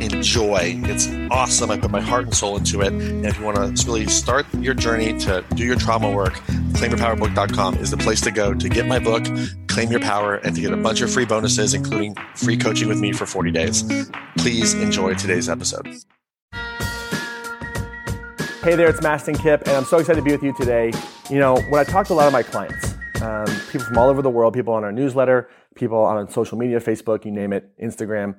enjoy. It's awesome. I put my heart and soul into it. And if you want to really start your journey to do your trauma work, claimyourpowerbook.com is the place to go to get my book, Claim Your Power, and to get a bunch of free bonuses, including free coaching with me for 40 days. Please enjoy today's episode. Hey there, it's Mastin Kipp, and I'm so excited to be with you today. You know, when I talk to a lot of my clients, um, people from all over the world, people on our newsletter, people on social media, Facebook, you name it, Instagram,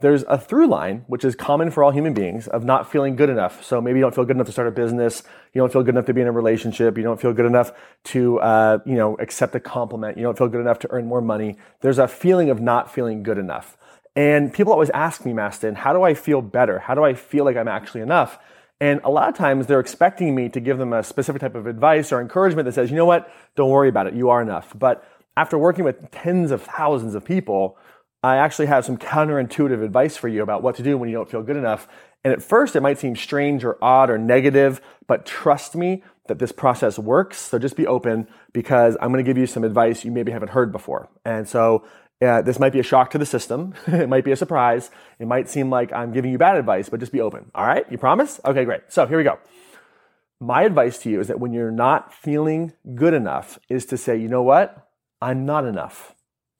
there's a through line, which is common for all human beings, of not feeling good enough. So maybe you don't feel good enough to start a business. You don't feel good enough to be in a relationship. You don't feel good enough to, uh, you know, accept a compliment. You don't feel good enough to earn more money. There's a feeling of not feeling good enough. And people always ask me, Mastin, how do I feel better? How do I feel like I'm actually enough? And a lot of times they're expecting me to give them a specific type of advice or encouragement that says, you know what, don't worry about it, you are enough. But after working with tens of thousands of people, I actually have some counterintuitive advice for you about what to do when you don't feel good enough. And at first, it might seem strange or odd or negative, but trust me that this process works. So just be open because I'm going to give you some advice you maybe haven't heard before. And so uh, this might be a shock to the system. it might be a surprise. It might seem like I'm giving you bad advice, but just be open. All right? You promise? Okay, great. So here we go. My advice to you is that when you're not feeling good enough, is to say, you know what? I'm not enough.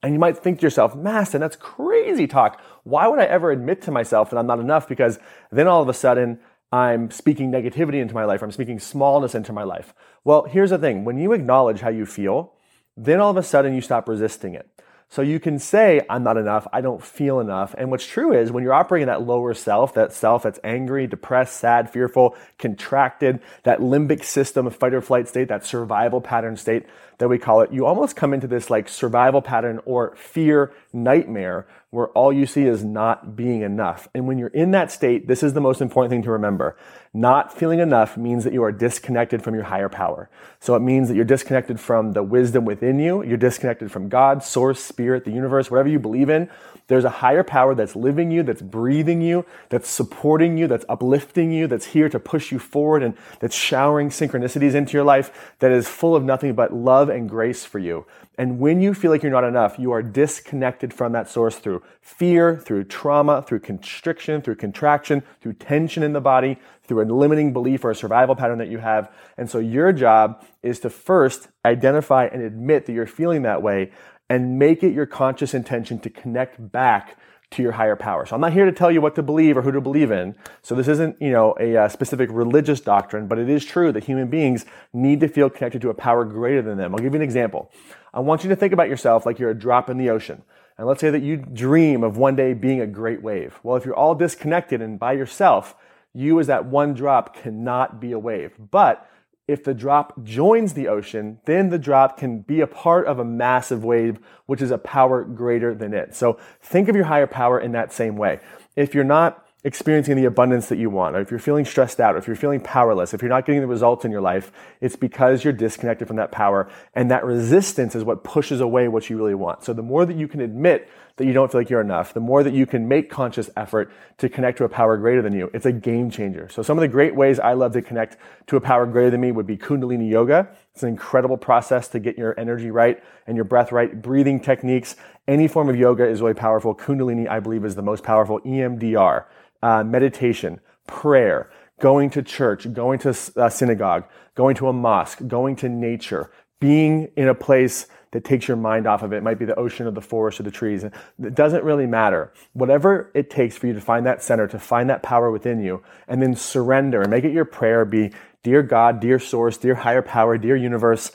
And you might think to yourself, Mastin, that's crazy talk. Why would I ever admit to myself that I'm not enough? Because then all of a sudden, I'm speaking negativity into my life. I'm speaking smallness into my life. Well, here's the thing when you acknowledge how you feel, then all of a sudden you stop resisting it. So you can say, I'm not enough, I don't feel enough. And what's true is when you're operating that lower self, that self that's angry, depressed, sad, fearful, contracted, that limbic system of fight or flight state, that survival pattern state that we call it, you almost come into this like survival pattern or fear nightmare where all you see is not being enough. And when you're in that state, this is the most important thing to remember. Not feeling enough means that you are disconnected from your higher power. So it means that you're disconnected from the wisdom within you. You're disconnected from God, source, spirit, the universe, whatever you believe in. There's a higher power that's living you, that's breathing you, that's supporting you, that's uplifting you, that's here to push you forward and that's showering synchronicities into your life that is full of nothing but love and grace for you. And when you feel like you're not enough, you are disconnected from that source through fear, through trauma, through constriction, through contraction, through tension in the body, through a limiting belief or a survival pattern that you have. And so your job is to first identify and admit that you're feeling that way and make it your conscious intention to connect back to your higher power. So I'm not here to tell you what to believe or who to believe in. So this isn't, you know, a, uh, specific religious doctrine, but it is true that human beings need to feel connected to a power greater than them. I'll give you an example. I want you to think about yourself like you're a drop in the ocean. And let's say that you dream of one day being a great wave. Well, if you're all disconnected and by yourself, you as that one drop cannot be a wave. But if the drop joins the ocean, then the drop can be a part of a massive wave, which is a power greater than it. So think of your higher power in that same way. If you're not experiencing the abundance that you want, or if you're feeling stressed out, or if you're feeling powerless, if you're not getting the results in your life, it's because you're disconnected from that power. And that resistance is what pushes away what you really want. So the more that you can admit that you don't feel like you're enough, the more that you can make conscious effort to connect to a power greater than you, it's a game changer. So some of the great ways I love to connect to a power greater than me would be Kundalini Yoga. It's an incredible process to get your energy right and your breath right. Breathing techniques, any form of yoga is really powerful. Kundalini, I believe, is the most powerful. EMDR uh, meditation, prayer, going to church, going to a synagogue, going to a mosque, going to nature, being in a place that takes your mind off of it. It might be the ocean or the forest or the trees. It doesn't really matter. Whatever it takes for you to find that center, to find that power within you, and then surrender and make it your prayer be, Dear God, dear source, dear higher power, dear universe,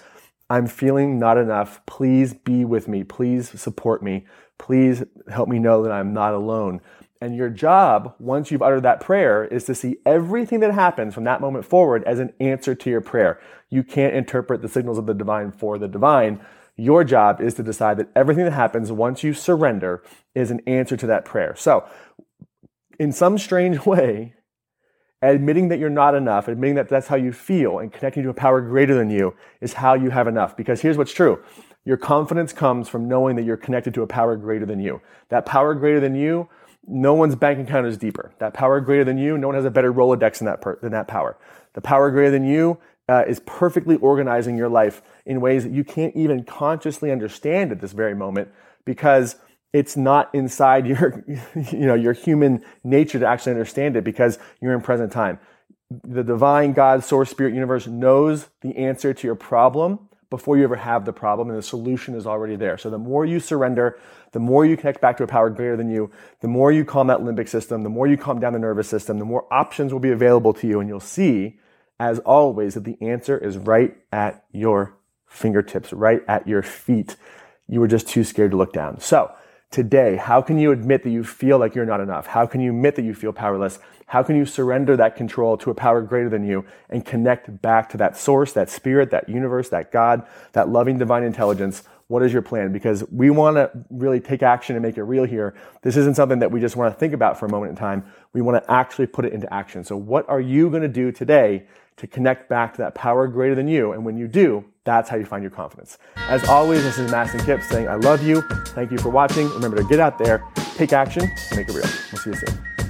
I'm feeling not enough. Please be with me. Please support me. Please help me know that I'm not alone. And your job, once you've uttered that prayer, is to see everything that happens from that moment forward as an answer to your prayer. You can't interpret the signals of the divine for the divine. Your job is to decide that everything that happens once you surrender is an answer to that prayer. So, in some strange way, admitting that you're not enough, admitting that that's how you feel, and connecting to a power greater than you is how you have enough. Because here's what's true your confidence comes from knowing that you're connected to a power greater than you. That power greater than you, no one's bank account is deeper. That power greater than you, no one has a better Rolodex than that, per, than that power. The power greater than you uh, is perfectly organizing your life in ways that you can't even consciously understand at this very moment because it's not inside your you know your human nature to actually understand it because you're in present time the divine god source spirit universe knows the answer to your problem before you ever have the problem and the solution is already there so the more you surrender the more you connect back to a power greater than you the more you calm that limbic system the more you calm down the nervous system the more options will be available to you and you'll see as always, that the answer is right at your fingertips, right at your feet. You were just too scared to look down. So, today, how can you admit that you feel like you're not enough? How can you admit that you feel powerless? How can you surrender that control to a power greater than you and connect back to that source, that spirit, that universe, that God, that loving divine intelligence? What is your plan? Because we want to really take action and make it real here. This isn't something that we just want to think about for a moment in time. We want to actually put it into action. So, what are you going to do today to connect back to that power greater than you. And when you do, that's how you find your confidence. As always, this is Mastin Kipp saying, I love you. Thank you for watching. Remember to get out there, take action, and make it real. We'll see you soon.